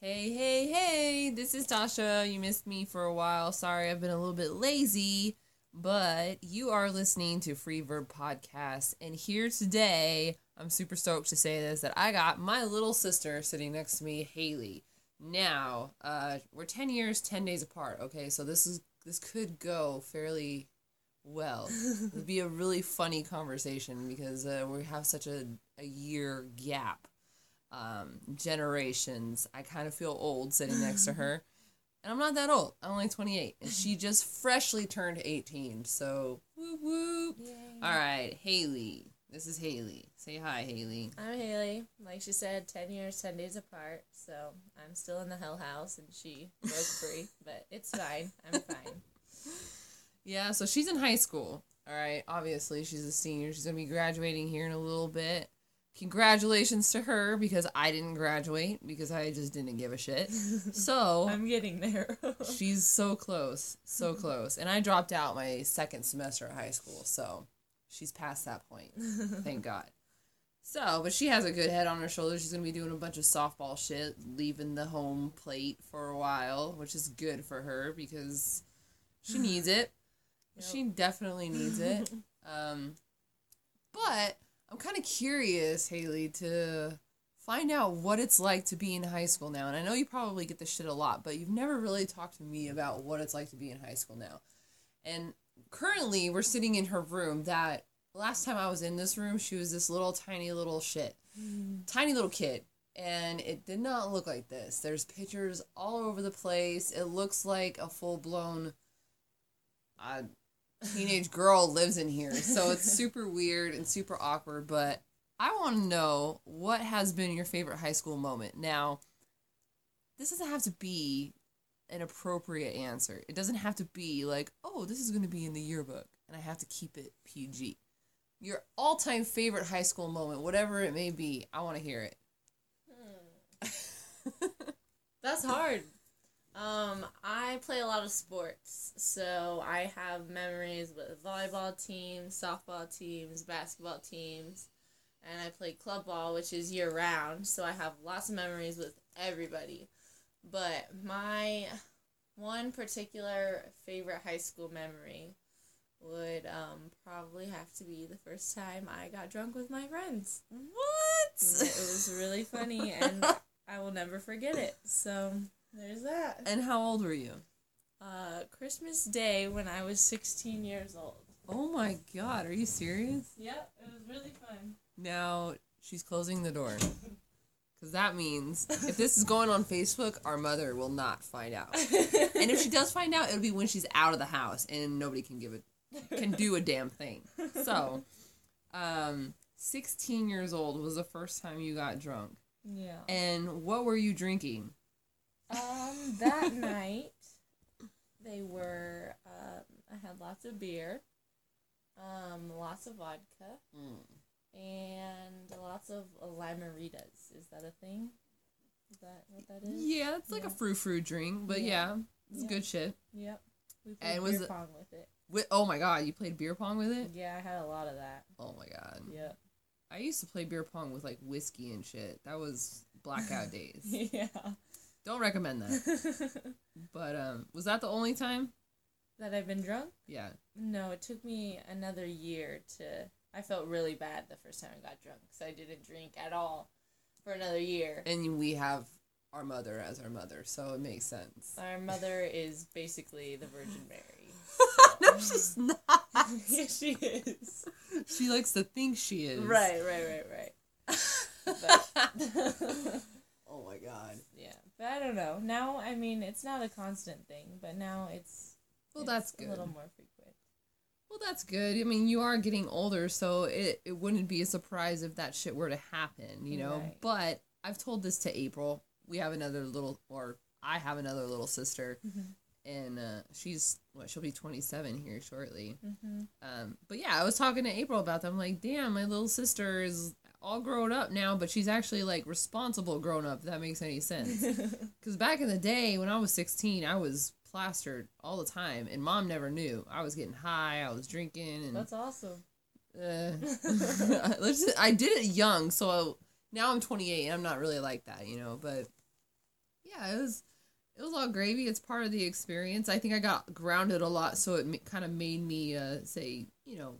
Hey, hey, hey, this is Tasha. You missed me for a while. Sorry, I've been a little bit lazy, but you are listening to Free Verb Podcast. And here today, I'm super stoked to say this that I got my little sister sitting next to me, Haley. Now, uh, we're 10 years, 10 days apart, okay? So this is this could go fairly well. It'd be a really funny conversation because uh, we have such a, a year gap um, generations. I kind of feel old sitting next to her. And I'm not that old. I'm only 28. And she just freshly turned 18. So, whoop whoop. All right, Haley. This is Haley. Say hi, Haley. I'm Haley. Like she said, 10 years, 10 days apart. So I'm still in the hell house and she broke free. But it's fine. I'm fine. Yeah, so she's in high school. All right, obviously, she's a senior. She's going to be graduating here in a little bit. Congratulations to her because I didn't graduate because I just didn't give a shit. So, I'm getting there. She's so close, so close. And I dropped out my second semester of high school, so she's past that point. Thank God. So, but she has a good head on her shoulders. She's going to be doing a bunch of softball shit, leaving the home plate for a while, which is good for her because she needs it. Yep. She definitely needs it. Um, but I'm kind of curious, Haley, to find out what it's like to be in high school now. And I know you probably get this shit a lot, but you've never really talked to me about what it's like to be in high school now. And currently, we're sitting in her room that last time I was in this room, she was this little tiny little shit, tiny little kid. And it did not look like this. There's pictures all over the place. It looks like a full blown uh, teenage girl lives in here. So it's super weird and super awkward. But I want to know what has been your favorite high school moment. Now, this doesn't have to be an appropriate answer. It doesn't have to be like, oh, this is going to be in the yearbook and I have to keep it PG. Your all time favorite high school moment, whatever it may be, I want to hear it. Hmm. That's hard. Um, I play a lot of sports, so I have memories with volleyball teams, softball teams, basketball teams, and I play club ball, which is year round. So I have lots of memories with everybody. But my one particular favorite high school memory would um, probably have to be the first time I got drunk with my friends. What? It was really funny, and I will never forget it. So there's that. And how old were you? Uh, Christmas Day when I was 16 years old. Oh my god, are you serious? Yep, it was really fun. Now she's closing the door. Because that means if this is going on Facebook, our mother will not find out. And if she does find out, it'll be when she's out of the house and nobody can give it can do a damn thing. So, um, 16 years old was the first time you got drunk. Yeah. And what were you drinking? Um, that night, they were. Um, I had lots of beer, um, lots of vodka, and lots of Lime-A-Ritas. Is that a thing? Is that what that is? Yeah, it's like a frou frou drink, but yeah, Yeah. it's Yeah. good shit. Yep. We played And was beer it- with it. Wi- oh my god, you played beer pong with it? Yeah, I had a lot of that. Oh my god. Yep. I used to play beer pong with like whiskey and shit. That was blackout days. yeah. Don't recommend that. But um, was that the only time? that I've been drunk? Yeah. No, it took me another year to. I felt really bad the first time I got drunk because I didn't drink at all for another year. And we have our mother as our mother, so it makes sense. Our mother is basically the Virgin Mary. no, she's not. yes, she is. She likes to think she is. Right, right, right, right. Oh my god. yeah, but I don't know. Now, I mean, it's not a constant thing, but now it's. Well, it's that's A good. little more frequent. Well, that's good. I mean, you are getting older, so it, it wouldn't be a surprise if that shit were to happen, you know? Right. But I've told this to April. We have another little, or I have another little sister, and uh, she's, what, she'll be 27 here shortly. Mm-hmm. Um, but yeah, I was talking to April about that. I'm like, damn, my little sister is all grown up now, but she's actually like responsible grown up, if that makes any sense. Because back in the day when I was 16, I was plastered all the time, and mom never knew. I was getting high, I was drinking, and That's awesome. uh, just- I did it young, so now I'm 28, and I'm not really like that, you know. But yeah, it was it was all gravy. It's part of the experience. I think I got grounded a lot, so it kind of made me uh, say, you know,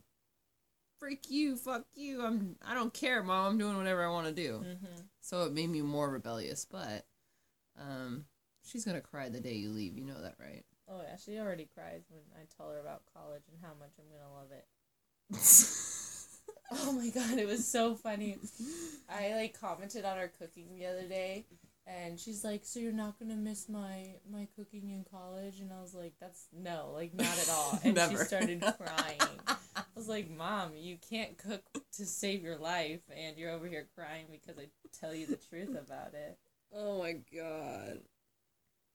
freak you, fuck you. I'm I don't care, mom. I'm doing whatever I want to do. Mm-hmm. So it made me more rebellious. But um, she's gonna cry the day you leave. You know that, right? Oh yeah, she already cries when I tell her about college and how much I'm gonna love it. Oh my god, it was so funny. I like commented on her cooking the other day and she's like, "So you're not to miss my my cooking in college?" And I was like, "That's no, like not at all." And she started crying. I was like, "Mom, you can't cook to save your life and you're over here crying because I tell you the truth about it." oh my god,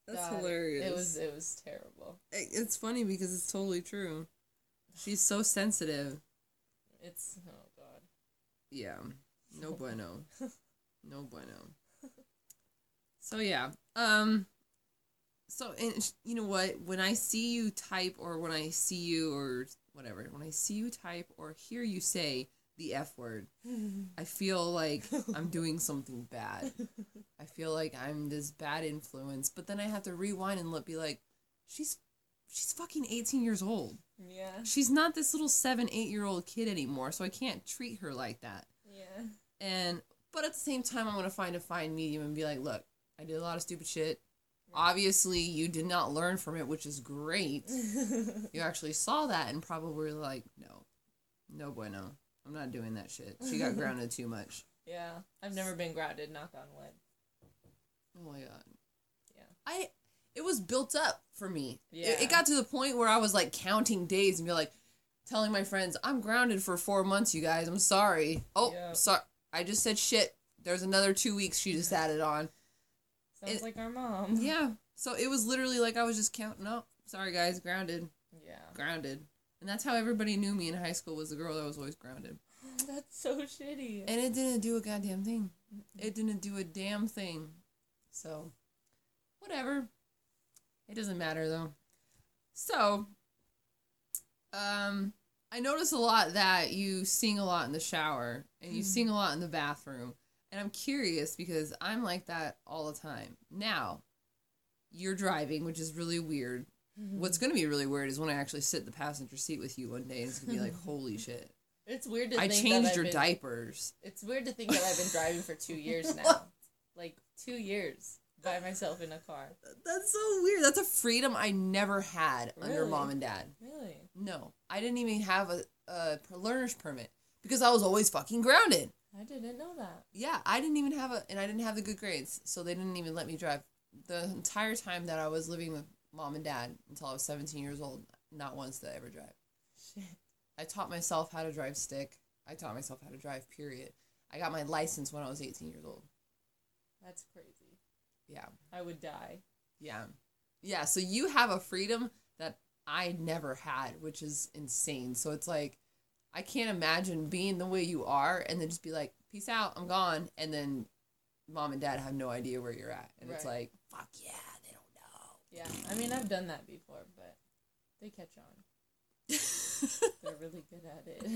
that's God, hilarious. It was it was terrible. It- It's funny because it's totally true. She's so sensitive. It's oh god. Yeah. No bueno. No bueno. So yeah. Um so and you know what, when I see you type or when I see you or whatever, when I see you type or hear you say the F word, I feel like I'm doing something bad. I feel like I'm this bad influence, but then I have to rewind and look be like she's she's fucking 18 years old. yeah. She's not this little 7 8 year old kid anymore, so I can't treat her like that. Yeah. And but at the same time, I'm gonna find a fine medium and be like, look, I did a lot of stupid shit. Obviously, you did not learn from it, which is great. You actually saw that and probably were like, no, no bueno. I'm not doing that shit. She got grounded too much. yeah. I've never been grounded, knock on wood. Oh my god. Yeah. I it was built up for me. It, Yeah. it got to the point where I was like counting days and be like telling my friends, I'm grounded for four months, you guys. I'm sorry. Oh, Yeah. sorry. I just said shit. There's another two weeks she just added on. Sounds It- like our mom. Yeah. So it was literally like I was just counting. up. sorry guys, grounded, Yeah. grounded. And that's how everybody knew me in high school was the girl that was always grounded. That's so shitty. And it didn't do a goddamn thing. It didn't do a damn thing. So, whatever. It doesn't matter though. So, um, I notice a lot that you sing a lot in the shower and you sing a lot in the bathroom. And I'm curious because I'm like that all the time. Now, you're driving, which is really weird. Mm-hmm. What's going to be really weird is when I actually sit in the passenger seat with you one day and it's going to be like, holy shit. It's weird to I think changed your been, diapers. It's weird to think that I've been driving for two years now. like two years by myself in a car. That's so weird. That's a freedom I never had under mom and dad. Really? No, I didn't even have a, a learner's permit because I was always fucking grounded. I didn't know that. Yeah, I didn't even have a, and I didn't have the good grades, so they didn't even let me drive the entire time that I was living with mom and dad until I was 17 years old. Not once did I ever drive. Shit. I taught myself how to drive stick. I taught myself how to drive, period. I got my license when I was 18 years old. That's crazy. Yeah. I would die. Yeah. Yeah, so you have a freedom that I never had, which is insane. So it's like I can't imagine being the way you are and then just be like, "Peace out, I'm gone." And then mom and dad have no idea where you're at. And it's like, "Fuck yeah, they don't know." Yeah. I mean, I've done that before, but they catch on. They're really good at it.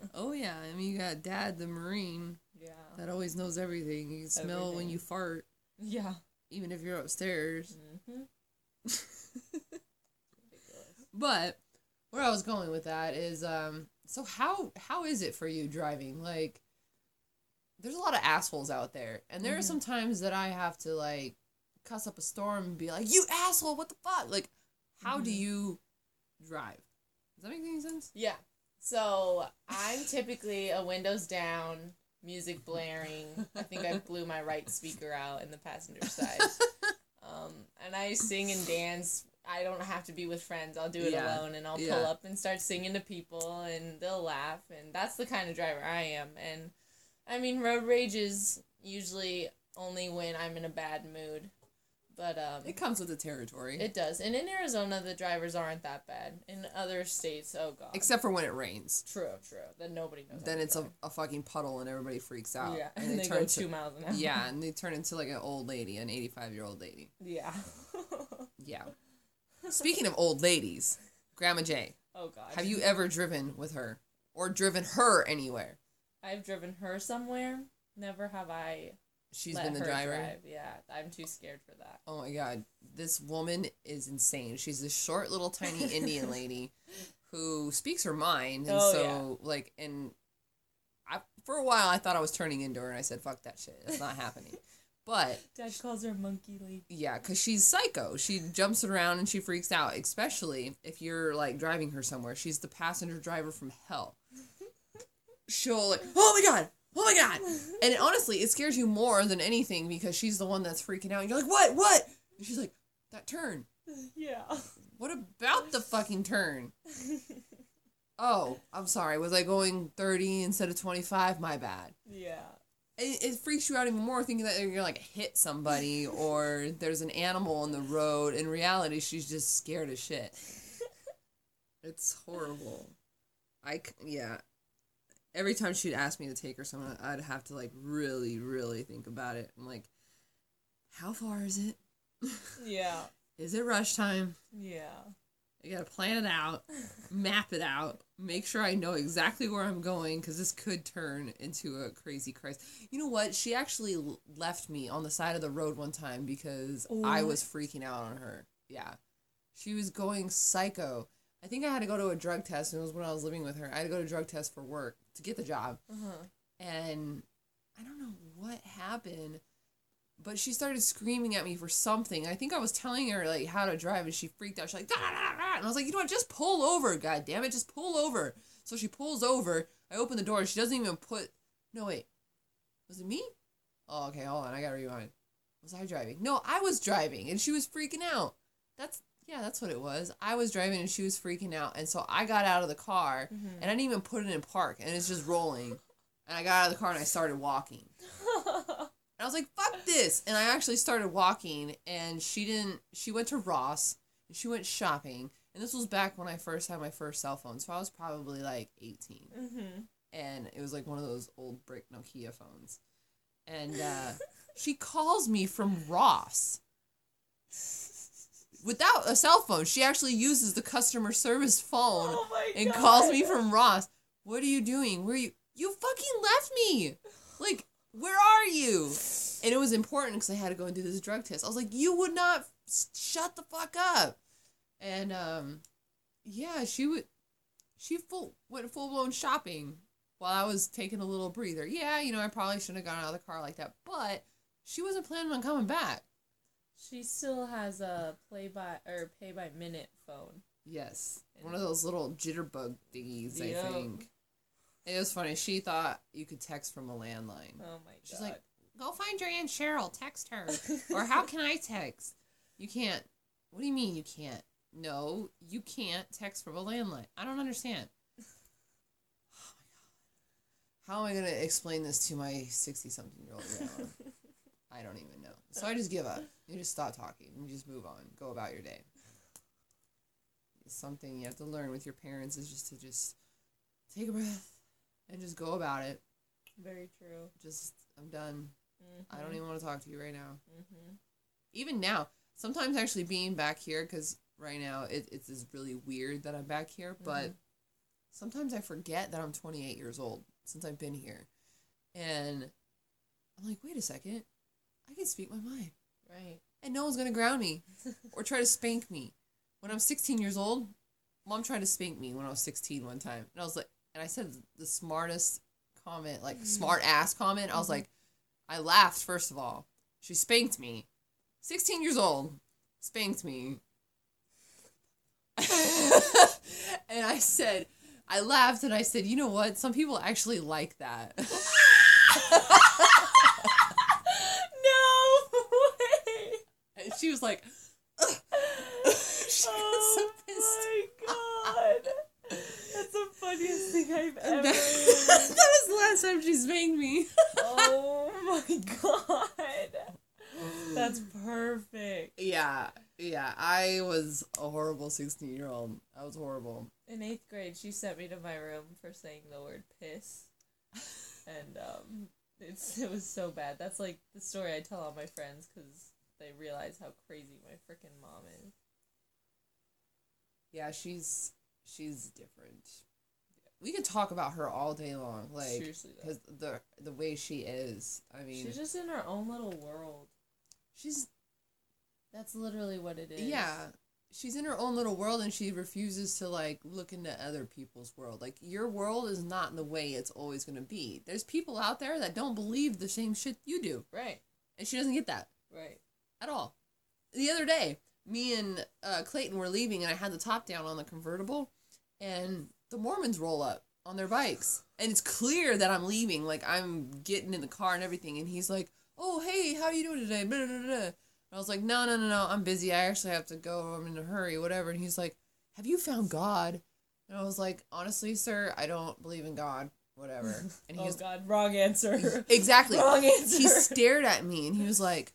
oh yeah, I mean you got dad the marine yeah. that always knows everything. You can smell when you fart Yeah. even if you're upstairs. hmm But where I was going with that is um so how how is it for you driving? Like there's a lot of assholes out there. And there are Mhm. some times that I have to like cuss up a storm and be like, "You asshole, what the fuck?" Like how do Mhm. you drive? Does that make any sense? Yeah. So I'm typically a windows down, music blaring. I think I blew my right speaker out in the passenger side. Um, and I sing and dance. I don't have to be with friends. I'll do it Yeah. alone and I'll Yeah. pull up and start singing to people and they'll laugh. And that's the kind of driver I am. And I mean, road rage is usually only when I'm in a bad mood. But um, It comes with the territory. it does. And in Arizona, the drivers aren't that bad. In other states, oh god. Except for when it rains. True, true. Then nobody knows. Then it's a, a fucking puddle and everybody freaks out. yeah, And, and they, they turn go to two miles an hour. Yeah, and they turn into like an old lady, an 85 year old lady. yeah. Yeah. Speaking of old ladies, Grandma J, oh god. have you ever driven with her or driven her anywhere? I've driven her somewhere. Never have I She's let been the her driver. drive. Yeah, I'm too scared for that. Oh my god, this woman is insane. She's this short little tiny Indian lady who speaks her mind, and Oh, so like, and I for a while I thought I was turning into her, and I said, "Fuck that shit, it's not happening." But Dad calls her Monkey Lady. yeah, cause she's psycho. She jumps around and she freaks out, especially if you're like driving her somewhere. She's the passenger driver from hell. She'll like, oh my god, oh my god, and honestly, it scares you more than anything because she's the one that's freaking out. And you're like, what, what? And she's like, that turn. Yeah. What about the fucking turn? Oh, I'm sorry. Was I going 30 instead of 25? My bad. yeah. It, it freaks you out even more thinking that you're gonna like hit somebody or there's an animal on the road. In reality, she's just scared as shit. It's horrible. I yeah. Every time she'd ask me to take her somewhere, I'd have to like really, really think about it. I'm like, how far is it? Yeah. Is it rush time? Yeah. I gotta plan it out, map it out, make sure I know exactly where I'm going because this could turn into a crazy crisis. You know what? She actually left me on the side of the road one time because I was freaking out on her. Yeah. She was going psycho. I think I had to go to a drug test, and it was when I was living with her. I had to go to a drug test for work to get the job. Uh-huh. And I don't know what happened, but she started screaming at me for something. I think I was telling her like how to drive, and she freaked out. She's like, "Da, da, da, da," and I was like, you know what? Just pull over, god damn it, just pull over. So she pulls over. I open the door. She doesn't even put. No wait, was it me? Oh okay, hold on. I gotta rewind. Was I driving? No, I was driving, and she was freaking out. That's yeah, that's what it was. I was driving, and she was freaking out, and so I got out of the car, Mm-hmm. and I didn't even put it in park, and it's just rolling. And I got out of the car and I started walking. And I was like, fuck this. And I actually started walking and she didn't she went to Ross and she went shopping. And this was back when I first had my first cell phone. So I was probably like 18. mm-hmm. And it was like one of those old brick Nokia phones. And uh, she calls me from Ross. Without a cell phone, she actually uses the customer service phone Oh and god. calls me from Ross. What are you doing? Where are you? You fucking left me. Like, where are you? And it was important because I had to go and do this drug test. I was like, you would not shut the fuck up. And um, yeah, she would. She full went full blown shopping while I was taking a little breather. Yeah, you know, I probably shouldn't have gotten out of the car like that, but she wasn't planning on coming back. She still has a play by or pay by minute phone. Yes, one of those little jitterbug thingies. Yep. I think it was funny. She thought you could text from a landline. Oh my She's god. like, "Go find your aunt Cheryl. Text her." or how can I text? You can't. What do you mean you can't? No, you can't text from a landline. I don't understand. Oh my god. How am I gonna explain this to my sixty-something year old grandma? I don't even know. So I just give up. You just stop talking. You just move on. Go about your day. It's something you have to learn with your parents is just to just take a breath and just go about it. Very true. Just I'm done. Mm-hmm. I don't even want to talk to you right now. Mm-hmm. Even now, sometimes actually being back here because right now it, it's is really weird that I'm back here, but sometimes I forget that I'm 28 years old since I've been here, and I'm like, wait a second, I can speak my mind, Right. and no one's gonna ground me or try to spank me. When I'm 16 years old, mom tried to spank me when I was 16 one time, and I was like, and I said the smartest comment, like mm-hmm. smart ass comment. I was mm-hmm. like, I laughed first of all. She spanked me. 16 years old, spanked me. and I said, I laughed and I said, you know what? Some people actually like that. no way. and she was like, she. Oh my god. That's the funniest thing I've that, ever that heard. was the last time she spanked me. oh my god. That's perfect. yeah, yeah. I was a horrible 16 year old. I was horrible. In eighth grade, she sent me to my room for saying the word piss. And um, it's it was so bad. That's like the story I tell all my friends because they realize how crazy my freaking mom is. Yeah, she's she's different. We could talk about her all day long, like because the the way she is. I mean, she's just in her own little world. she's That's literally what it is. yeah, she's in her own little world, and she refuses to like look into other people's world. Like your world is not the way it's always gonna be. There's people out there that don't believe the same shit you do, Right. and she doesn't get that. Right. at all. The other day, me and uh, Clayton were leaving, and I had the top down on the convertible, and the Mormons roll up on their bikes, and it's clear that I'm leaving. Like I'm getting in the car and everything, and he's like, "Oh, hey, how you doing today?" Blah, blah, blah, I was like, "No, no, no, no, I'm busy. I actually have to go. I'm in a hurry, whatever." And he's like, "Have you found God?" And I was like, "Honestly, sir, I don't believe in God. Whatever." And oh he's God, wrong answer. exactly wrong answer. he stared at me and he was like,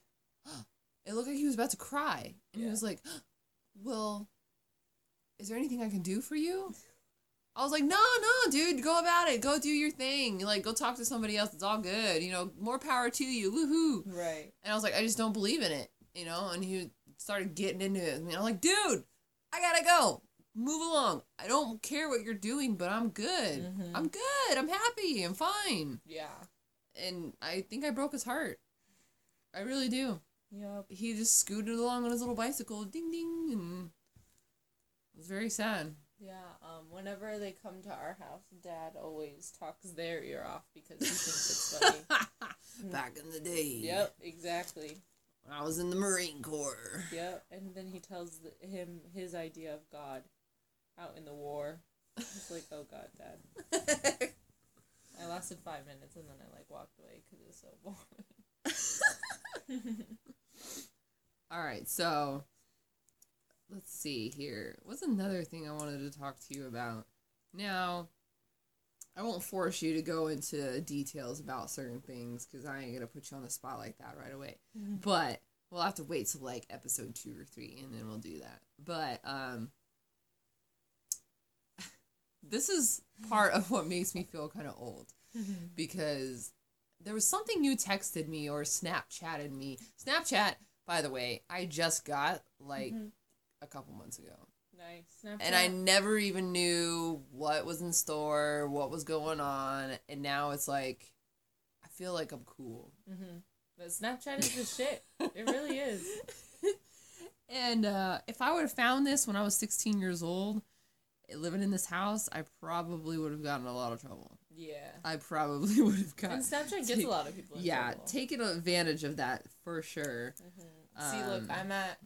it looked like he was about to cry. And he was like, well, is there anything I can do for you? I was like, no, no, dude, go about it. Go do your thing. Like, go talk to somebody else. It's all good. You know, more power to you. Woohoo. right. And I was like, I just don't believe in it. You know, and he started getting into it. And I'm like, dude, I gotta go. Move along. I don't care what you're doing, but I'm good. Mhm. I'm good. I'm happy. I'm fine Yeah. and I think I broke his heart. I really do. Yep. He just scooted along on his little bicycle, ding ding, and it was very sad. Yeah. Um. Whenever they come to our house, Dad always talks their ear off because he thinks it's funny. Back in the day, yep. Exactly. when I was in the Marine Corps. Yep. And then he tells the, him his idea of God out in the war. It's like, oh God, Dad. I lasted five minutes and then I like walked away because it was so boring. All right, so let's see here. What's another thing I wanted to talk to you about? Now, I won't force you to go into details about certain things because I ain't gonna put you on the spot like that right away. But we'll have to wait till like episode two or three, and then we'll do that. But um, this is part of what makes me feel kind of old because there was something you texted me or Snapchatted me. Snapchat, by the way, I just got like Mhm. A couple months ago. Nice. Snapchat. And I never even knew what was in store, what was going on, and now it's like I feel like I'm cool. Mm-hmm. But Snapchat is the shit. It really is. And uh, if I would have found this when I was 16 years old, living in this house, I probably would have gotten a lot of trouble. Yeah. I probably would have gotten. And Snapchat gets take- a lot of people. In yeah, trouble. taking advantage of that for sure. Mhm. See, look, Um, I'm at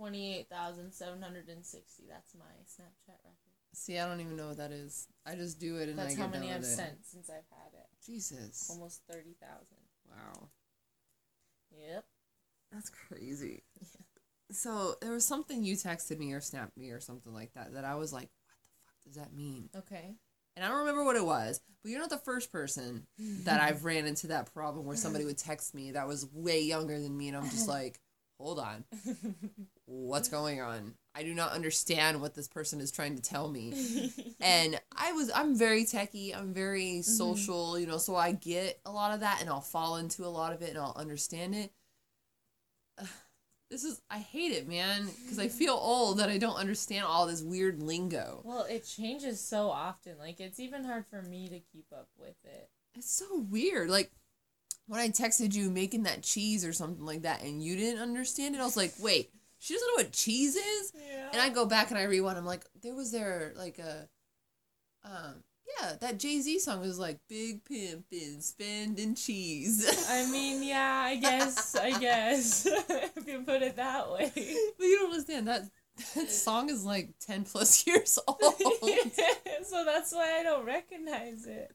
twenty-eight thousand seven hundred and sixty. That's my Snapchat record. See, I don't even know what that is. I just do it and That's I get how many I've it. sent since I've had it. Jesus. Almost thirty thousand. Wow. Yep. That's crazy. Yeah. So there was something you texted me or snapped me or something like that that I was like, what the fuck does that mean? Okay. And I don't remember what it was, but you're not the first person that I've ran into that problem where somebody would text me that was way younger than me and I'm just like, hold on, what's going on? I do not understand what this person is trying to tell me. and I was I'm very techie, I'm very mm-hmm. social, you know, so I get a lot of that and I'll fall into a lot of it and I'll understand it. This is I hate it, man, because I feel old that I don't understand all this weird lingo. well, it changes so often. Like it's even hard for me to keep up with it. It's so weird. Like when I texted you making that cheese or something like that and you didn't understand it, I was like, wait, she doesn't know what cheese is? Yeah. And I go back and I rewind. I'm like, there was there like a, um, yeah, that Jay Z song was like big pimpin' spending cheese. I mean, yeah, I guess, I guess, if you put it that way. but you don't understand that that song is like ten plus years old. so that's why I don't recognize it.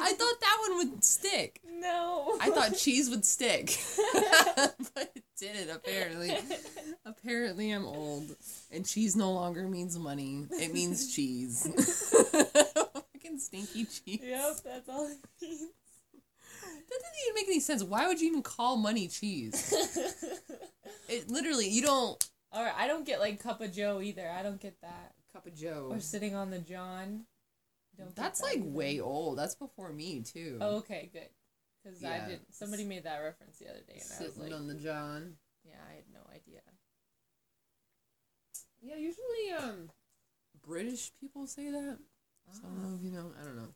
I thought that one would stick. No. I thought cheese would stick, but it didn't. Apparently, apparently I'm old, and cheese no longer means money. It means cheese. Fucking stinky cheese. Yep, that's all it means. That doesn't even make any sense. Why would you even call money cheese? It literally, you don't. All right, I don't get like cup of Joe either. I don't get that. Cup of Joe. Or sitting on the John. Don't That's that like either. way old. That's before me too. Oh, okay, good. Because Yeah. I did. Somebody made that reference the other day, and I was Sitting like, on the John. yeah, I had no idea. Yeah, usually um British people say that. So I don't know if you know. I don't know.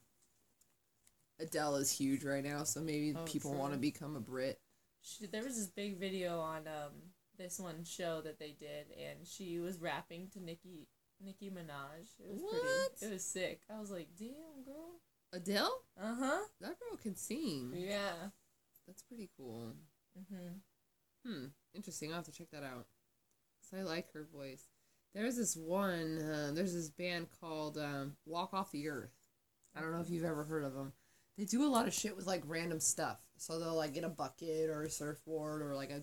Adele is huge right now, so maybe Oh, people want to become a Brit. She, there was this big video on um this one show that they did, and she was rapping to Nicki Nicki Minaj. It was What? pretty. It was sick. I was like, damn, girl. Adele? Uh huh. That girl can sing. Yeah. That's pretty cool. Mhm. Hmm. Interesting. I'll have to check that out. Cause I like her voice. There's this one. Uh, there's this band called um, Walk Off the Earth. I don't know if you've ever heard of them. They do a lot of shit with like random stuff. So they'll like get a bucket or a surfboard or like a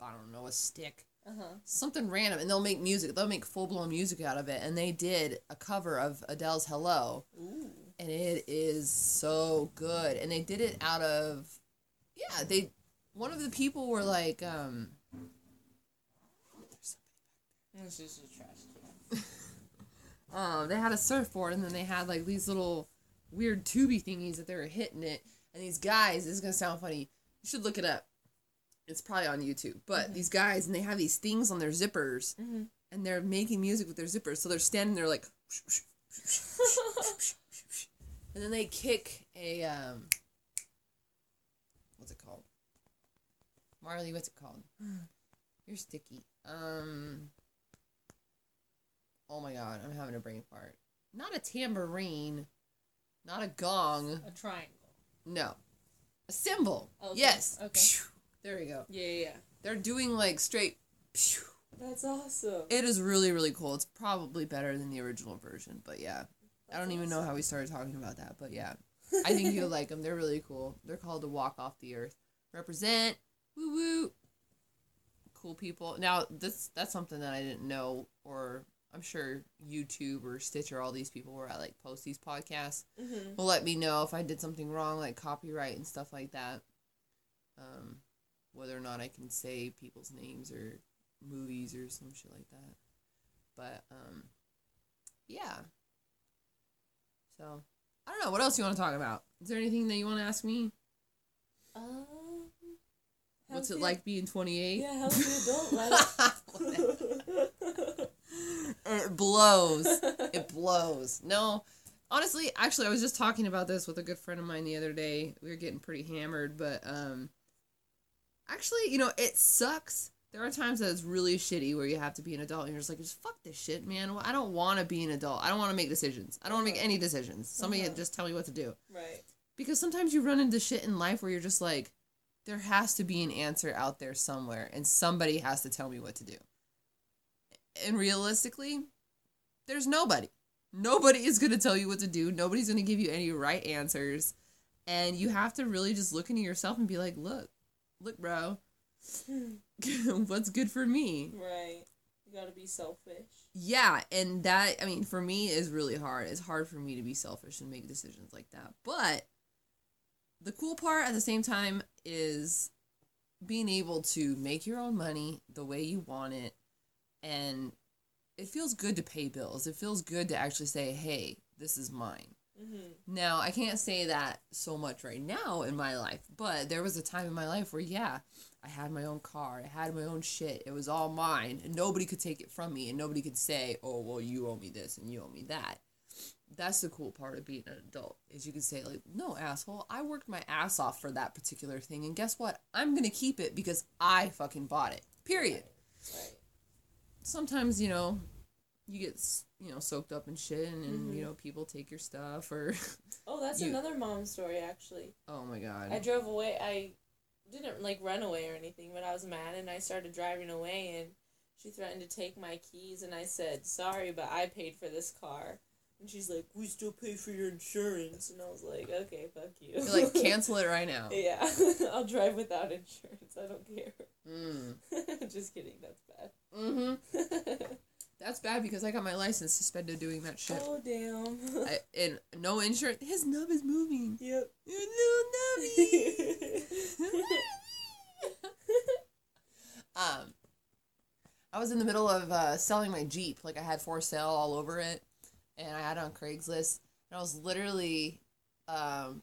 I don't know a stick, Uh huh. something random, and they'll make music. They'll make full blown music out of it. And they did a cover of Adele's Hello, Ooh. and it is so good. And they did it out of yeah. They one of the people were like um. This is a trash can. um, they had a surfboard and then they had like these little weird tubey thingies that they were hitting it. And these guys, this is gonna sound funny. You should look it up. It's probably on YouTube. But these guys, and they have these things on their zippers, Mhm. and they're making music with their zippers. So they're standing there like, and then they kick a um, what's it called? Marley, what's it called? You're sticky. Um. Oh my god, I'm having a brain fart. Not a tambourine, not a gong. a triangle. No, a symbol. Okay, Yes. okay. There we go. Yeah, yeah. yeah. They're doing like straight. That's awesome. It is really really cool. It's probably better than the original version, but yeah. I don't even know how we started talking about that, but yeah. I think you'll like them. They're really cool. They're called to walk off the earth. Represent. Woo woo. Cool people. Now this that's something that I didn't know, or I'm sure YouTube or Stitcher, all these people where I like post these podcasts Mhm. will let me know if I did something wrong, like copyright and stuff like that. Um, whether or not I can say people's names or movies or some shit like that. But um, yeah. So I don't know. What else you want to talk about? Is there anything that you want to ask me? Um. What's it like being 28? Yeah, healthy adult life. it blows. It blows. No, honestly, actually, I was just talking about this with a good friend of mine the other day. We were getting pretty hammered, but um, actually, you know, it sucks. There are times that it's really shitty where you have to be an adult and you're just like, just fuck this shit, man. I don't want to be an adult. I don't want to make decisions. I don't want to make any decisions. Somebody Uh-huh. just tell me what to do. right. Because sometimes you run into shit in life where you're just like, there has to be an answer out there somewhere, and somebody has to tell me what to do. And realistically, there's nobody. Nobody is going to tell you what to do. Nobody's going to give you any right answers. And you have to really just look into yourself and be like, look, look, bro, what's good for me? Right. You gotta be selfish. Yeah, and that I mean for me is really hard. It's hard for me to be selfish and make decisions like that. But the cool part at the same time is being able to make your own money the way you want it and it feels good to pay bills. It feels good to actually say, "Hey, this is mine." Mm-hmm. Now, I can't say that so much right now in my life, but there was a time in my life where, yeah, I had my own car, I had my own shit. It was all mine, and nobody could take it from me, and nobody could say, oh, well, you owe me this and you owe me that. That's the cool part of being an adult, is you can say, like, no, asshole, I worked my ass off for that particular thing, and guess what? I'm gonna keep it because I fucking bought it. Period. Right. Sometimes, you know, you get, you know, soaked up in shit, and, and Mhm. you know, people take your stuff, or, Oh, that's You- another mom story actually. oh my god. I drove away. I didn't like run away or anything, but I was mad and I started driving away and she threatened to take my keys and I said, "Sorry, but I paid for this car." And she's like, "We still pay for your insurance." And I was like, "Okay, fuck you." You're like, cancel it right now. yeah, I'll drive without insurance. I don't care. Mm. Just kidding. That's bad. Mm-hmm. That's bad because I got my license suspended doing that shit. oh damn. I, and no insurance. His nub is moving. yep. Your little nubby. um, I was in the middle of uh, selling my Jeep. Like I had for sale all over it, and I had it on Craigslist. And I was literally um,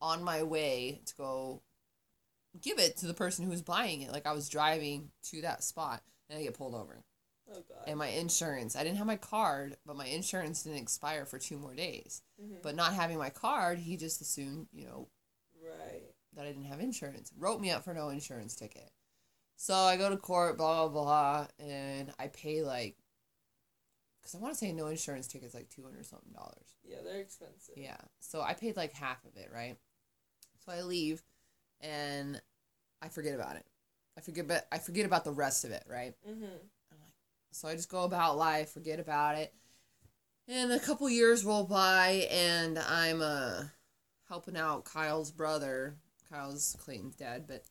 on my way to go give it to the person who was buying it. Like I was driving to that spot, and I get pulled over. Oh god. and my insurance. I didn't have my card, but my insurance didn't expire for two more days. Mhm. But not having my card, he just assumed, you know, right. that I didn't have insurance. Wrote me up for no insurance ticket. So I go to court, blah blah blah, and I pay like, cause I want to say no insurance ticket's like two hundred something dollars. Yeah, they're expensive. Yeah. So I paid like half of it, right? So I leave, and I forget about it. I forget, but I forget about the rest of it, right? Mhm. So I just go about life, forget about it. And a couple years roll by, and I'm uh, helping out Kyle's brother. Kyle's Clayton's dad, but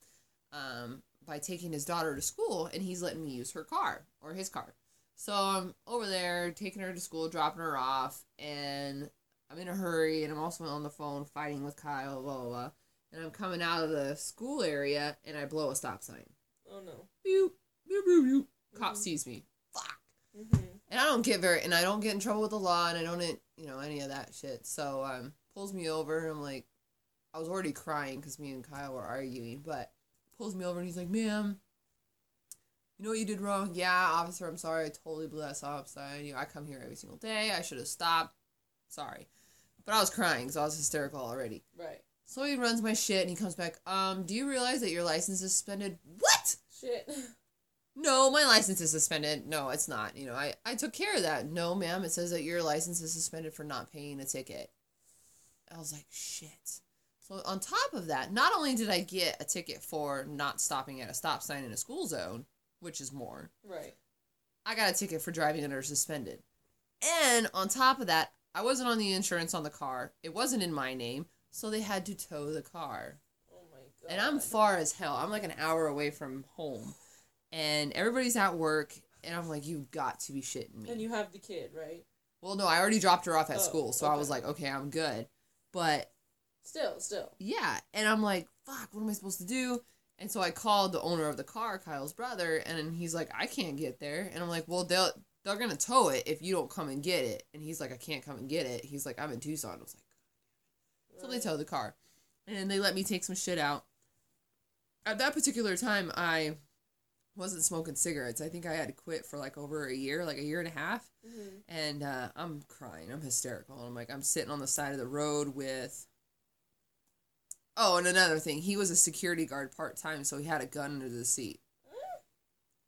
um, by taking his daughter to school, and he's letting me use her car or his car. So I'm over there taking her to school, dropping her off, and I'm in a hurry, and I'm also on the phone fighting with Kyle, blah blah blah. And I'm coming out of the school area, and I blow a stop sign. Oh no. Boop, boop, boop, boop. Cop Mhm. sees me. Fuck Mhm. and I don't get very, and I don't get in trouble with the law, and I don't, you know, any of that shit. So um, pulls me over, and I'm like, I was already crying because me and Kyle were arguing, but pulls me over, and he's like, "Ma'am, you know what you did wrong? Yeah, officer, I'm sorry. I totally blew that stop sign. You know, I come here every single day. I should have stopped. Sorry." But I was crying because I was hysterical already. Right. So he runs my shit, and he comes back. Um, do you realize that your license is suspended? What? Shit. no, my license is suspended. No, it's not. You know, I, I took care of that. No, ma'am, it says that your license is suspended for not paying a ticket. I was like, shit. So on top of that, not only did I get a ticket for not stopping at a stop sign in a school zone, which is more, Right. I got a ticket for driving under suspended. And on top of that, I wasn't on the insurance on the car. It wasn't in my name, so they had to tow the car. Oh my god. And I'm far as hell. I'm like an hour away from home. And everybody's at work. And I'm like, you got to be shitting me. And you have the kid, right? well, no, I already dropped her off at Oh, school. So I was like, okay, I'm good. But Still, still. yeah. And I'm like, fuck, what am I supposed to do? And so I called the owner of the car, Kyle's brother. And he's like, I can't get there. And I'm like, well, they'll. They're gonna tow it if you don't come and get it. And he's like, I can't come and get it. He's like, I'm in Tucson. I was like, so they tow the car. And they let me take some shit out. At that particular time, I wasn't smoking cigarettes. I think I had to quit for like over a year, like a year and a half. Mhm. And uh, I'm crying. I'm hysterical. And I'm like, I'm sitting on the side of the road with. Oh, and another thing. He was a security guard part time, so he had a gun under the seat.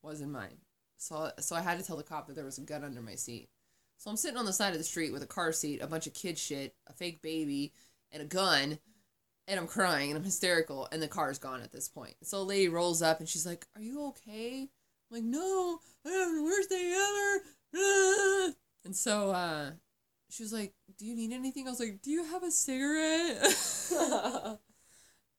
Wasn't mine. So, so I had to tell the cop that there was a gun under my seat. So I'm sitting on the side of the street with a car seat, a bunch of kid shit, a fake baby, and a gun, and I'm crying and I'm hysterical, and the car's gone at this point. So a lady rolls up and she's like, "Are you okay?" I'm like, "No, I have the worst day ever." Ah." And so uh, she was like, "Do you need anything?" I was like, "Do you have a cigarette?"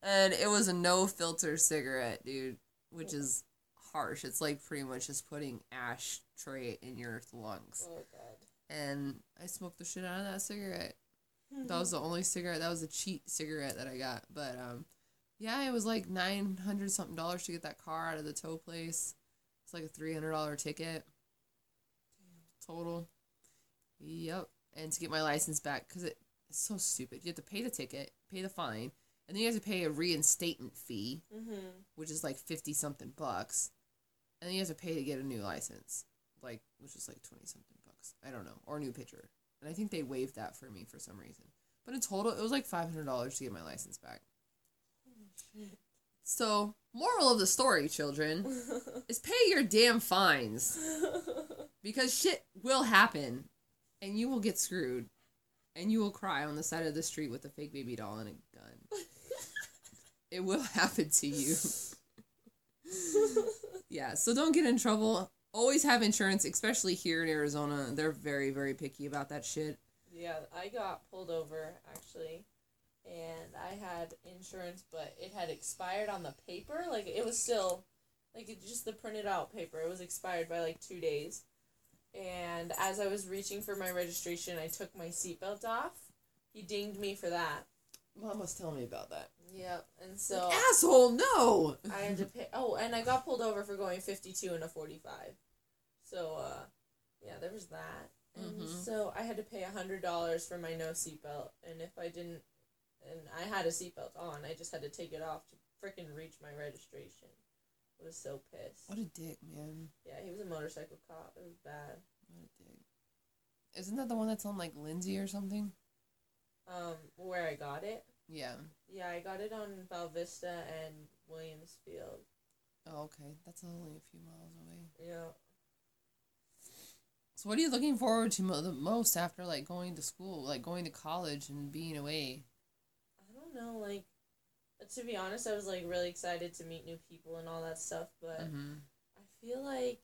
and it was a no filter cigarette, dude, which is harsh. It's like pretty much just putting ashtray in your lungs. oh god. And I smoked the shit out of that cigarette. That was the only cigarette. That was a cheap cigarette that I got. But um, yeah, it was like nine hundred something dollars to get that car out of the tow place. It's like a three hundred dollar ticket total. Yep, and to get my license back because it, it's so stupid. You have to pay the ticket, pay the fine, and then you have to pay a reinstatement fee, Mhm. which is like fifty something bucks, and then you have to pay to get a new license, like which is like twenty something bucks. I don't know, or a new picture. And I think they waived that for me for some reason. But in total, it was like five hundred dollars to get my license back. So, moral of the story, children, is pay your damn fines because shit will happen, and you will get screwed, and you will cry on the side of the street with a fake baby doll and a gun. it will happen to you. yeah, so don't get in trouble. Always have insurance, especially here in Arizona. They're very, very picky about that shit. Yeah, I got pulled over actually, and I had insurance, but it had expired on the paper. Like it was still, like it just the printed out paper. It was expired by like two days, and as I was reaching for my registration, I took my seatbelt off. He dinged me for that. Mom was telling me about that. Yep, and so Asshole, no! I had to pay. Oh, and I got pulled over for going fifty two and a forty five. So, uh, yeah, there was that. And Mhm. so I had to pay a hundred dollars for my no seatbelt, and if I didn't, and I had a seatbelt on, I just had to take it off to freaking reach my registration. I was so pissed. What a dick, man. Yeah, he was a motorcycle cop. It was bad. What a dick. Isn't that the one that's on like Lindsay or something? Um, where I got it? Yeah. Yeah, I got it on Val Vista and Williamsfield. Oh, okay. That's only a few miles away. Yeah. So, what are you looking forward to mo- the most after like going to school, like going to college and being away? I don't know, like, to be honest, I was like really excited to meet new people and all that stuff, but Mm-hmm. I feel like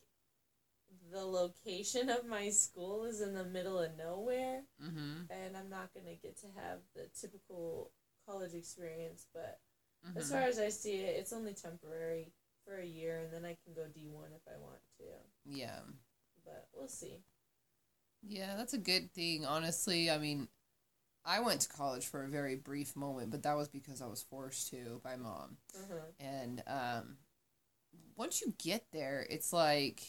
the location of my school is in the middle of nowhere, Mm-hmm. and I'm not gonna get to have the typical college experience. But mm-hmm. as far as I see it, it's only temporary for a year, and then I can go D one if I want to. Yeah. But we'll see. Yeah, that's a good thing, honestly. I mean, I went to college for a very brief moment, but that was because I was forced to by mom. Uh-huh. And um, once you get there, it's like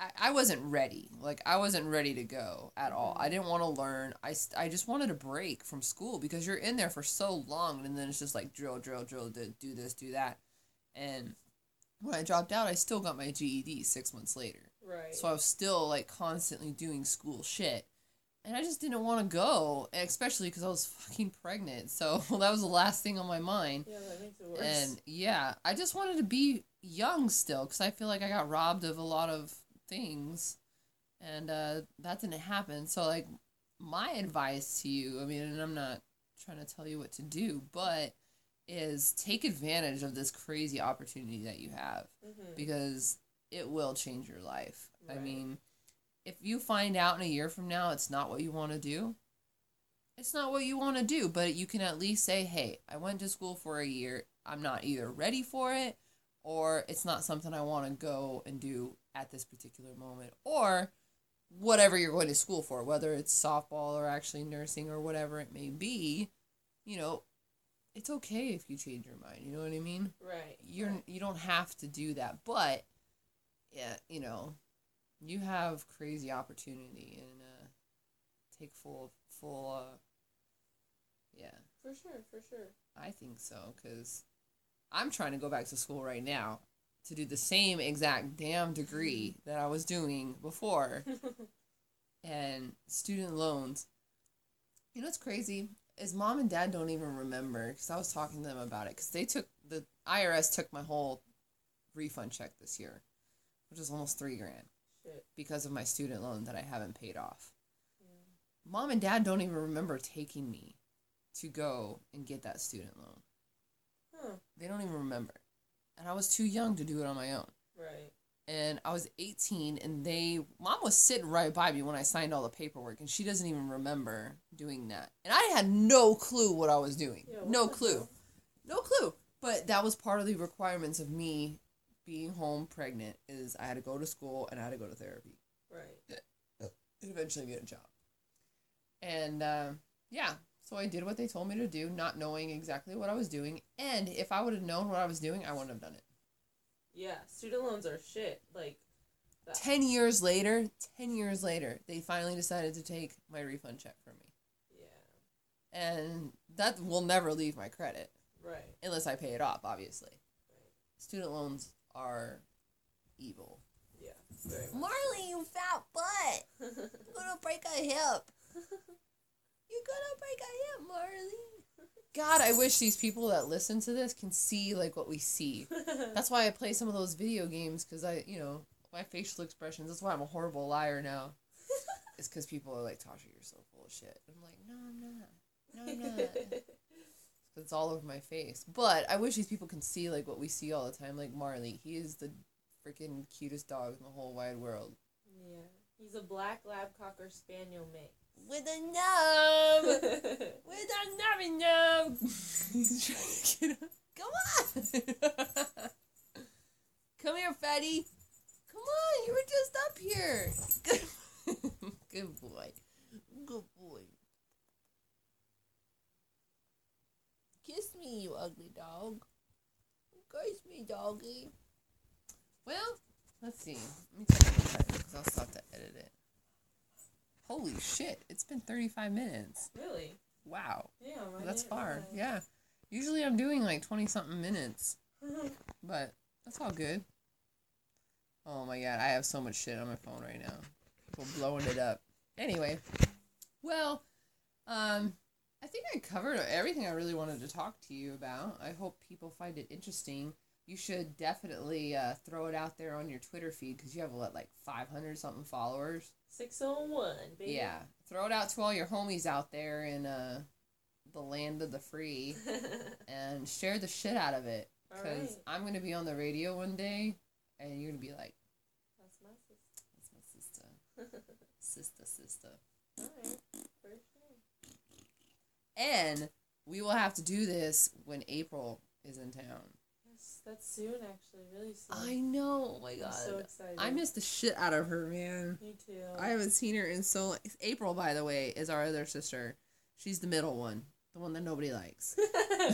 I, I wasn't ready. Like I wasn't ready to go at all. I mm-hmm. didn't want to learn. I, I just wanted a break from school because you're in there for so long and then it's just like drill, drill, drill, do, do this, do that. And when I dropped out, I still got my GED six months later. Right. So I was still like constantly doing school shit. And I just didn't want to go, especially because I was fucking pregnant. So that was the last thing on my mind. yeah, that makes it worse. And yeah, I just wanted to be young still because I feel like I got robbed of a lot of things. And uh, that didn't happen. So, like, my advice to you I mean, and I'm not trying to tell you what to do, but is take advantage of this crazy opportunity that you have Mhm. because it will change your life. I mean, if you find out in a year from now it's not what you want to do, it's not what you want to do, but you can at least say, hey, I went to school for a year. I'm not either ready for it or it's not something I want to go and do at this particular moment or whatever you're going to school for, whether it's softball or actually nursing or whatever it may be, you know, it's okay if you change your mind. You know what I mean? right. you're right. you don't have to do that but yeah you know you have crazy opportunity and uh take full full uh yeah for sure, for sure. i think so because i'm trying to go back to school right now to do the same exact damn degree mm-hmm. that i was doing before. And student loans. You know what's crazy? Is mom and dad don't even remember because i was talking to them about it because they took the irs took my whole refund check this year which is almost three grand Shit. because of my student loan that i haven't paid off. Yeah. mom and dad don't even remember taking me to go and get that student loan. Huh. they don't even remember and i was too young to do it on my own Right. and I was 18 and they mom was sitting right by me when I signed all the paperwork and she doesn't even remember doing that. And I had no clue what I was doing. Yeah, no clue. hell? No clue. But that was part of the requirements of me being home pregnant is I had to go to school and I had to go to therapy Right. and eventually get a job. And uh, yeah, so I did what they told me to do, not knowing exactly what I was doing. And if I would have known what I was doing, I wouldn't have done it. Yeah, student loans are shit. Like, that. 10 years later, 10 years later, they finally decided to take my refund check from me. yeah. And that will never leave my credit Right. unless I pay it off, obviously. Right. Student loans are evil. Yeah. Very much. Marley, you fat butt. You're gonna break a hip. You're gonna break a hip, Marley. God, I wish these people that listen to this can see like what we see. That's why I play some of those video games because I, you know, my facial expressions. That's why I'm a horrible liar now. It's because people are like, Tasha, you're so full of shit. I'm like, no, I'm not. No, I'm not. it's all over my face. But I wish these people can see like what we see all the time. Like Marley, he is the freaking cutest dog in the whole wide world. yeah. He's a black lab cocker spaniel mix. With a nub. With a nubby nub. He's trying to get up. Come on. Come here, fatty. Come on, you were just up here. Good, Good boy. Good boy. Kiss me, you ugly dog. Kiss me, doggy. Well, let's see. Let me check time because I'll stop to edit it. Holy shit! It's been thirty-five minutes. really? Wow, Yeah. That's far. Yeah. Usually I'm doing like twenty something minutes. But that's all good. Oh my god, I have so much shit on my phone right now. People blowing it up. Anyway, well, um, I think I covered everything I really wanted to talk to you about. I hope people find it interesting. You should definitely uh, throw it out there on your Twitter feed because you have what, like five hundred something followers. Six oh one, baby. Yeah, throw it out to all your homies out there in uh, the land of the free and share the shit out of it. All Because right. I'm gonna be on the radio one day, and you're gonna be like, That's my sister. "That's my sister, sister, sister." Alright, for sure. And we will have to do this when April is in town. That's soon actually, really soon. I know. Oh my god, I'm so excited. I miss the shit out of her, man. Me too. I haven't seen her in so. long. April, by the way, is our other sister. She's the middle one, the one that nobody likes.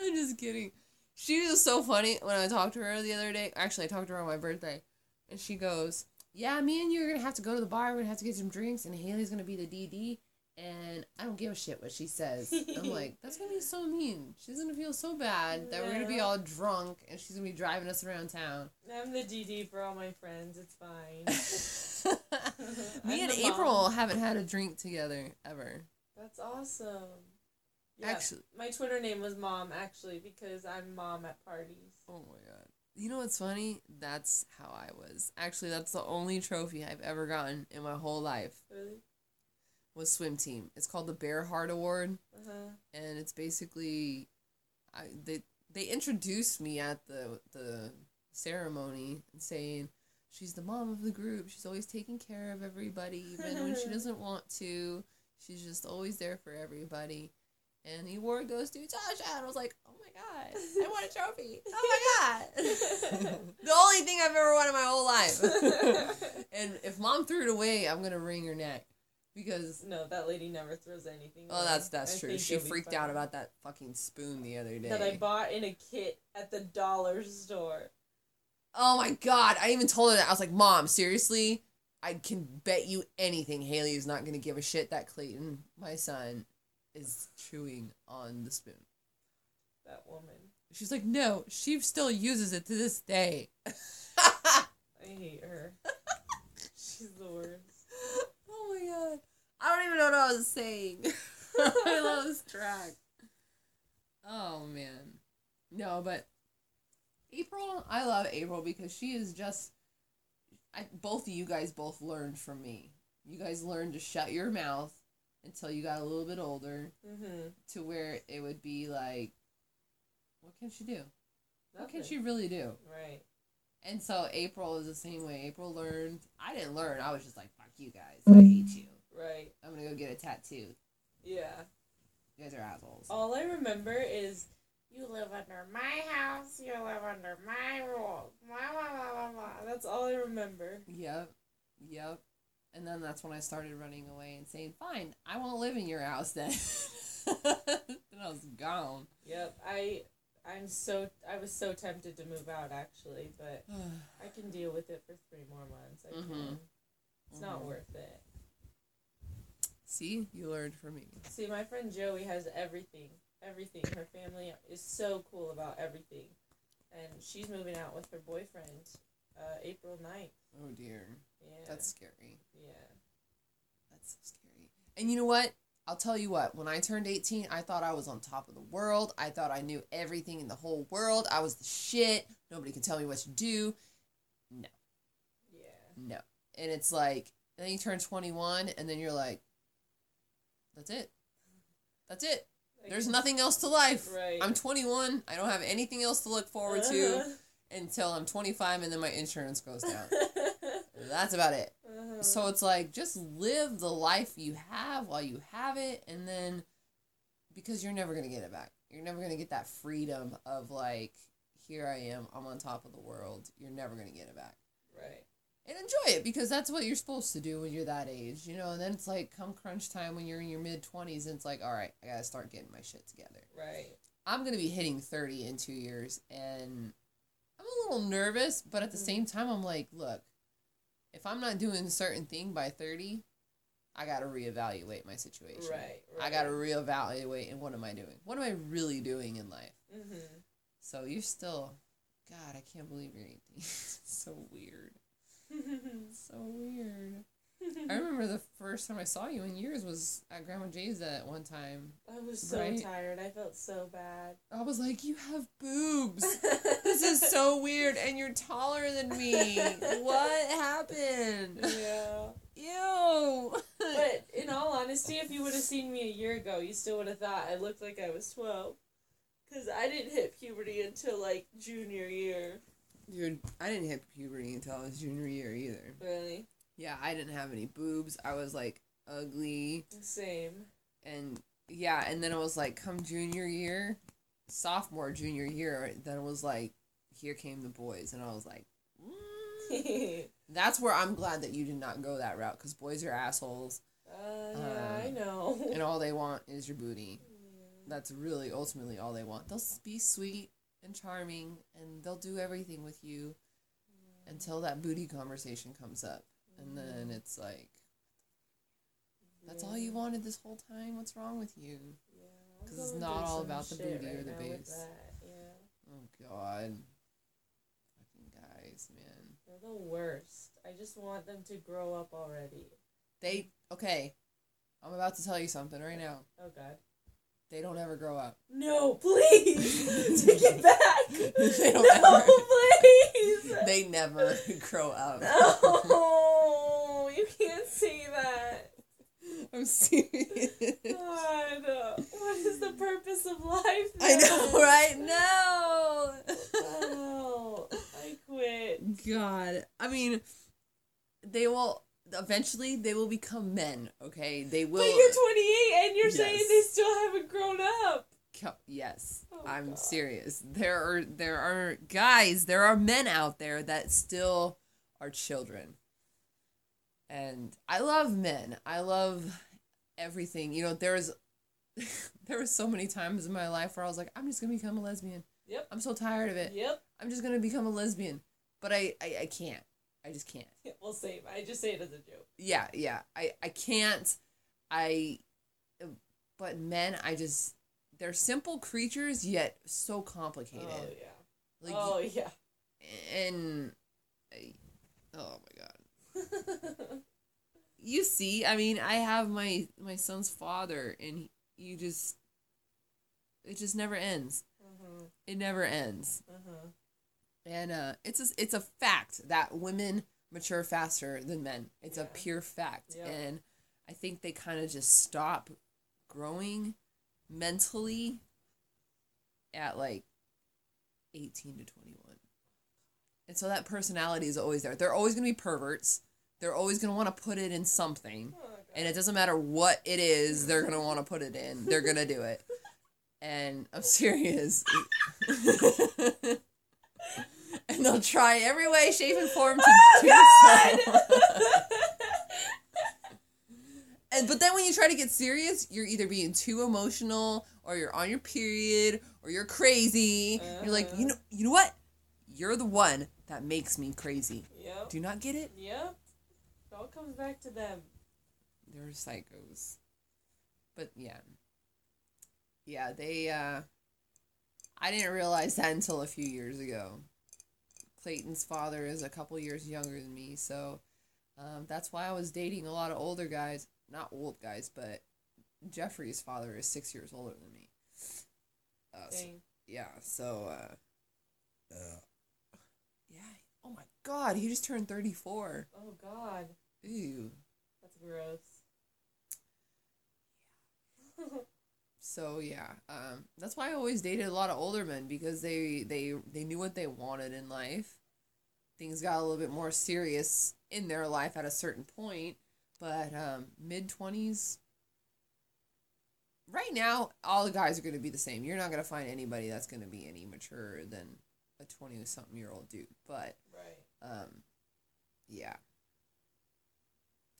I'm just kidding. She was so funny when I talked to her the other day. Actually, I talked to her on my birthday, and she goes, "Yeah, me and you are gonna have to go to the bar. We're gonna have to get some drinks, and Haley's gonna be the DD." And I don't give a shit what she says. I'm like, that's gonna be so mean. She's gonna feel so bad that we're gonna be all drunk, and she's gonna be driving us around town. I'm the DD for all my friends. It's fine. Me and April mom. haven't had a drink together ever. That's awesome. Yeah, Actually, my Twitter name was Mom actually because I'm mom at parties. oh my god. You know what's funny? That's how I was. Actually, that's the only trophy I've ever gotten in my whole life Really? Was swim team. It's called the Bear Heart Award, Uh huh. and it's basically, I they they introduced me at the the ceremony and saying she's the mom of the group. She's always taking care of everybody, even when she doesn't want to. She's just always there for everybody. And the award goes to Tasha, and I was like, "Oh my god, I won a trophy! Oh my god, the only thing I've ever won in my whole life." and if mom threw it away, I'm gonna wring her neck because no, that lady never throws anything. oh, away. that's that's I true. She freaked out about that fucking spoon the other day. that I bought in a kit at the dollar store. Oh my god! I even told her that I was like, "Mom, seriously, I can bet you anything Haley is not gonna give a shit that Clayton, my son, is chewing on the spoon." That woman. She's like, "No, she still uses it to this day." I hate her. She's the worst. My god! I don't even know what I was saying. I lost track. Oh man, no, but April, I love April because she is just. I both of you guys both learned from me. You guys learned to shut your mouth until you got a little bit older, Mm-hmm. to where it would be like, what can she do? What can she really do? Right. And so April is the same way. April learned. I didn't learn. I was just like, you guys. I hate you. Right. I'm gonna go get a tattoo. Yeah. You guys are assholes. All I remember is you live under my house, you live under my rules. Blah, blah, blah, blah, blah. That's all I remember. Yep. Yep. And then that's when I started running away and saying, fine, I won't live in your house then. then I was gone. Yep. I I'm so I was so tempted to move out actually, but I can deal with it for three more months. I Mhm. can. It's not Mhm. worth it. See, you learned from me. See, my friend Joey has everything. Everything. Her family is so cool about everything. And she's moving out with her boyfriend uh, April 9th. Oh dear. Yeah. That's scary. yeah. That's so scary. And you know what? I'll tell you what, when I turned 18, I thought I was on top of the world. I thought I knew everything in the whole world. I was the shit. Nobody could tell me what to do. No. Yeah. No. And it's like, then you turn 21, and then you're like, that's it. That's it. There's nothing else to life. Right. I'm 21. I don't have anything else to look forward Uh-huh. to until I'm 25, and then my insurance goes down. That's about it. Uh-huh. So it's like just live the life you have while you have it, and then because you're never gonna get it back. You're never gonna get that freedom of like, here I am, I'm on top of the world. You're never gonna get it back. right. And enjoy it because that's what you're supposed to do when you're that age, you know. And then it's like come crunch time when you're in your mid twenties, and it's like, all right, I gotta start getting my shit together. Right. I'm gonna be hitting thirty in two years, and I'm a little nervous, but at the Mhm. same time, I'm like, look, if I'm not doing a certain thing by thirty, I got to reevaluate my situation. Right, I got to reevaluate and what am I doing? What am I really doing in life? Mm-hmm. So you're still, God, I can't believe you're 18. so weird. So weird. I remember the first time I saw you in years was at Grandma Jay's at one time. I was so Right. tired. I felt so bad. I was like, you have boobs. this is so weird, and you're taller than me. What happened? yeah. Ew. But in all honesty, if you would have seen me a year ago, you still would have thought I looked like I was 12. Because I didn't hit puberty until like junior year. Dude, I didn't hit puberty until I was junior year either. Really? Yeah, I didn't have any boobs. I was like ugly, Same. and yeah, and then it was like come junior year, sophomore junior year, then it was like here came the boys, and I was like. mm. That's where I'm glad that you did not go that route because boys are assholes Uh, yeah, I Um, know. and all they want is your booty. That's really ultimately all they want. They'll be sweet and charming and they'll do everything with you until that booty conversation comes up. And then mm-hmm. it's like, that's all you wanted this whole time? What's wrong with you? Yeah, I'm 'Cause it's not all about the booty or the base. Yeah. Oh, God. Fucking guys, man. They're the worst. I just want them to grow up already. They, okay, I'm about to tell you something right now. Oh god. They don't ever grow up. No, please! Take it back! They don't no, ever- please! They never grow up. No! You can't say that. I'm serious. God, what is the purpose of life? I know, right? No. Oh, I quit. God, I mean, they will eventually. They will become men. Okay, they will. But you're 28 and you're saying they still haven't grown up. yes, Oh, I'm God. serious. There are there are guys. There are men out there that still are children. And I love men. I love everything. You know, there's there were so many times in my life where I was like, I'm just gonna become a lesbian. Yep. I'm so tired of it. Yep. I'm just gonna become a lesbian. But I, I, I can't. I just can't. Well, same. I just say it as a joke. Yeah, yeah. I, I can't. I but men, I just they're simple creatures yet so complicated. Oh yeah. Like oh yeah. and I, oh my god. You see, I mean, I have my my son's father and you just it just never ends. Mhm. It never ends. Mhm. And uh, it's a, it's a fact that women mature faster than men. It's a pure fact. Yeah. And I think they kind of just stop growing mentally at like 18 to 21. And so that personality is always there. They're always going to be perverts. They're always going to want to put it in something. Oh, And it doesn't matter what it is, they're going to want to put it in. They're going to do it. And I'm serious. and they'll try every way, shape, and form to do so. and but then when you try to get serious, you're either being too emotional, or you're on your period, or you're crazy. You're like, you know, you know what? You're the one that makes me crazy. Yep. Do you not get it? Yep. It all comes back to them. They're psychos. But yeah. Yeah, they uh I didn't realize that until a few years ago. Clayton's father is a couple years younger than me, so um, that's why I was dating a lot of older guys. Not old guys, but Jeffrey's father is six years older than me. Uh, so- yeah, so uh, yeah. Oh my God, he just turned thirty four. Oh God. Ew. That's gross. So yeah, um, that's why I always dated a lot of older men because they they they knew what they wanted in life. Things got a little bit more serious in their life at a certain point, but um, mid twenties. Right now, all the guys are going to be the same. You're not going to find anybody that's going to be any mature than a twenty something year old dude. But right. um, yeah.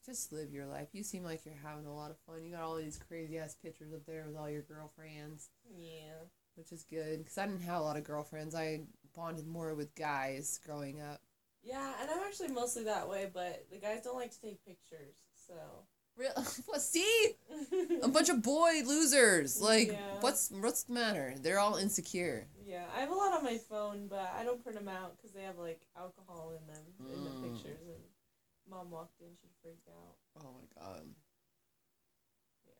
Just live your life. You seem like you're having a lot of fun. You got all these crazy ass pictures up there with all your girlfriends, Yeah. which is good. Because I didn't have a lot of girlfriends. I bonded more with guys growing up. Yeah, and I'm actually mostly that way, but the guys don't like to take pictures, so Real, what? See, a bunch of boy losers. Like, Yeah. what's what's the matter? They're all insecure. Yeah, I have a lot on my phone, but I don't print them out because they have like alcohol in them in the Mm. pictures. And mom walked in, she freaked out. Oh my god. Yeah.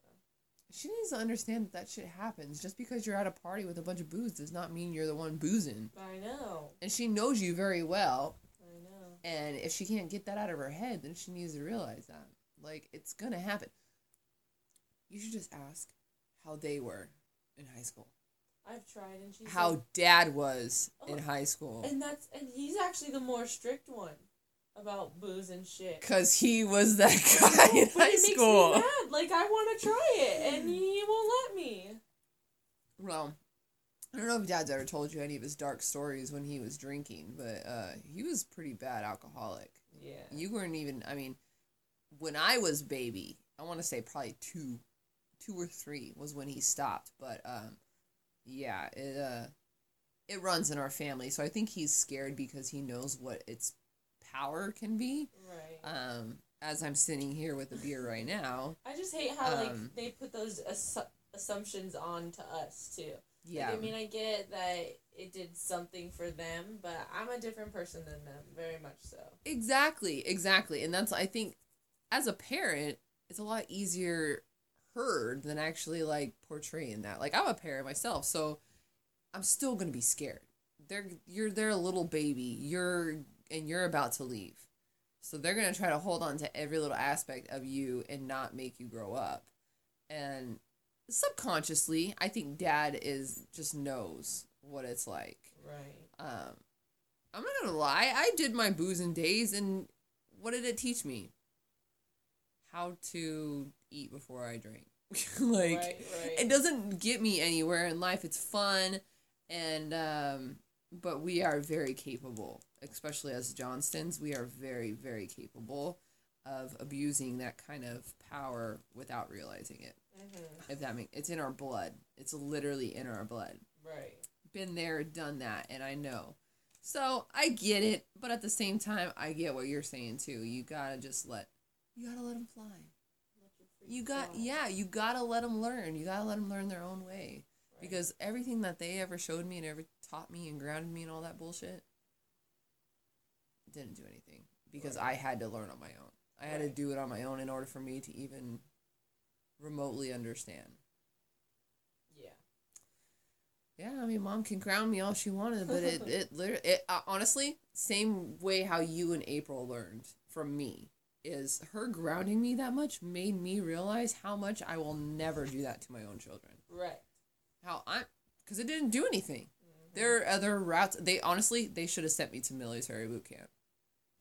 She needs to understand that that shit happens. Just because you're at a party with a bunch of booze does not mean you're the one boozing. I know. And she knows you very well. I know. And if she can't get that out of her head, then she needs to realize that. Like, it's gonna happen. You should just ask how they were in high school. I've tried, and she's How like- dad was in Oh, high school. and that's and he's actually the more strict one about booze and shit. Because he was that guy in high school. me mad. Like I want to try it, and he won't let me. Well, I don't know if Dad's ever told you any of his dark stories when he was drinking, but uh, he was pretty bad alcoholic. Yeah. You weren't even. I mean, when I was baby, I want to say probably two, two or three was when he stopped. But um, yeah, it uh, it runs in our family, so I think he's scared because he knows what its power can be. Right. Um, as I'm sitting here with a beer right now, I just hate how like um, they put those assu- assumptions on to us too. yeah, Like, I mean, I get that it did something for them, but I'm a different person than them, very much so. Exactly, exactly. And that's I think as a parent, it's a lot easier heard than actually like portraying that. Like I'm a parent myself, so I'm still gonna be scared. They're you're they're a little baby. You're and you're about to leave. So they're gonna try to hold on to every little aspect of you and not make you grow up. And subconsciously, I think dad is just knows what it's like. Right. Um, I'm not gonna lie. I did my boozing days, and what did it teach me? How to eat before I drink. like right, right. it doesn't get me anywhere in life. It's fun, and um, but we are very capable, especially as Johnstons. We are very, very capable of abusing that kind of power without realizing it. Mhm. If that makes it's in our blood. It's literally in our blood Right. been there, done that, and I know. So I get it, but at the same time, I get what you're saying too. You gotta just let, you gotta let them fly. Let You got, fly. yeah, you gotta let them learn. You gotta let them learn their own way. Right. Because everything that they ever showed me and ever taught me and grounded me and all that bullshit didn't do anything. Because Right. I had to learn on my own. I had to do it on my own in order for me to even remotely understand. Yeah. Yeah, I mean, mom can ground me all she wanted, but it it literally it uh, honestly same way how you and April learned from me is her grounding me that much made me realize how much I will never do that to my own children. Right. How I because it didn't do anything. There are other routes. They honestly they should have sent me to military boot camp.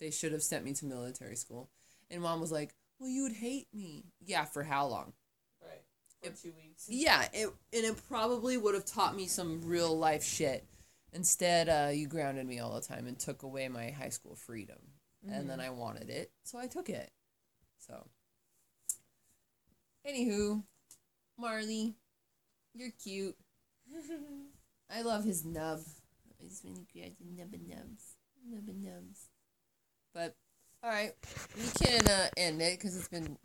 They should have sent me to military school. And mom was like, "Well, you would hate me." Yeah, for how long? Right. For It- two weeks. Yeah, it and it probably would have taught me some real life shit. Instead, uh, you grounded me all the time and took away my high school freedom, and then I wanted it, so I took it. So, anywho, Marley, you're cute. I love his nub. It's really cute. Nubba nubs, nubba nubs. But all right, we can uh, end it because it's been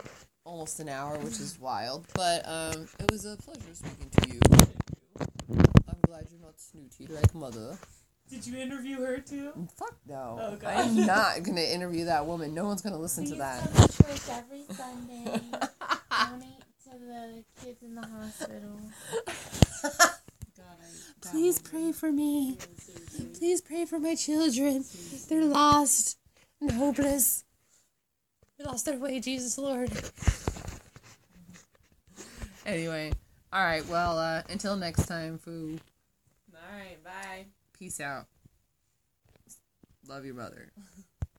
almost an hour, which is wild. But um, it was a pleasure speaking to you. I'm glad you're not snooty like mother. Did you interview her too? Fuck no. Oh, God. I'm not gonna interview that woman. No one's gonna listen to that. come to church every Sunday. Donate to the kids in the hospital. God, Please pray for me. Please pray for my children. They're lost and hopeless. We lost our way, Jesus Lord. Anyway, all right. Well, uh, until next time, foo. All right. Bye. Peace out. Love your mother.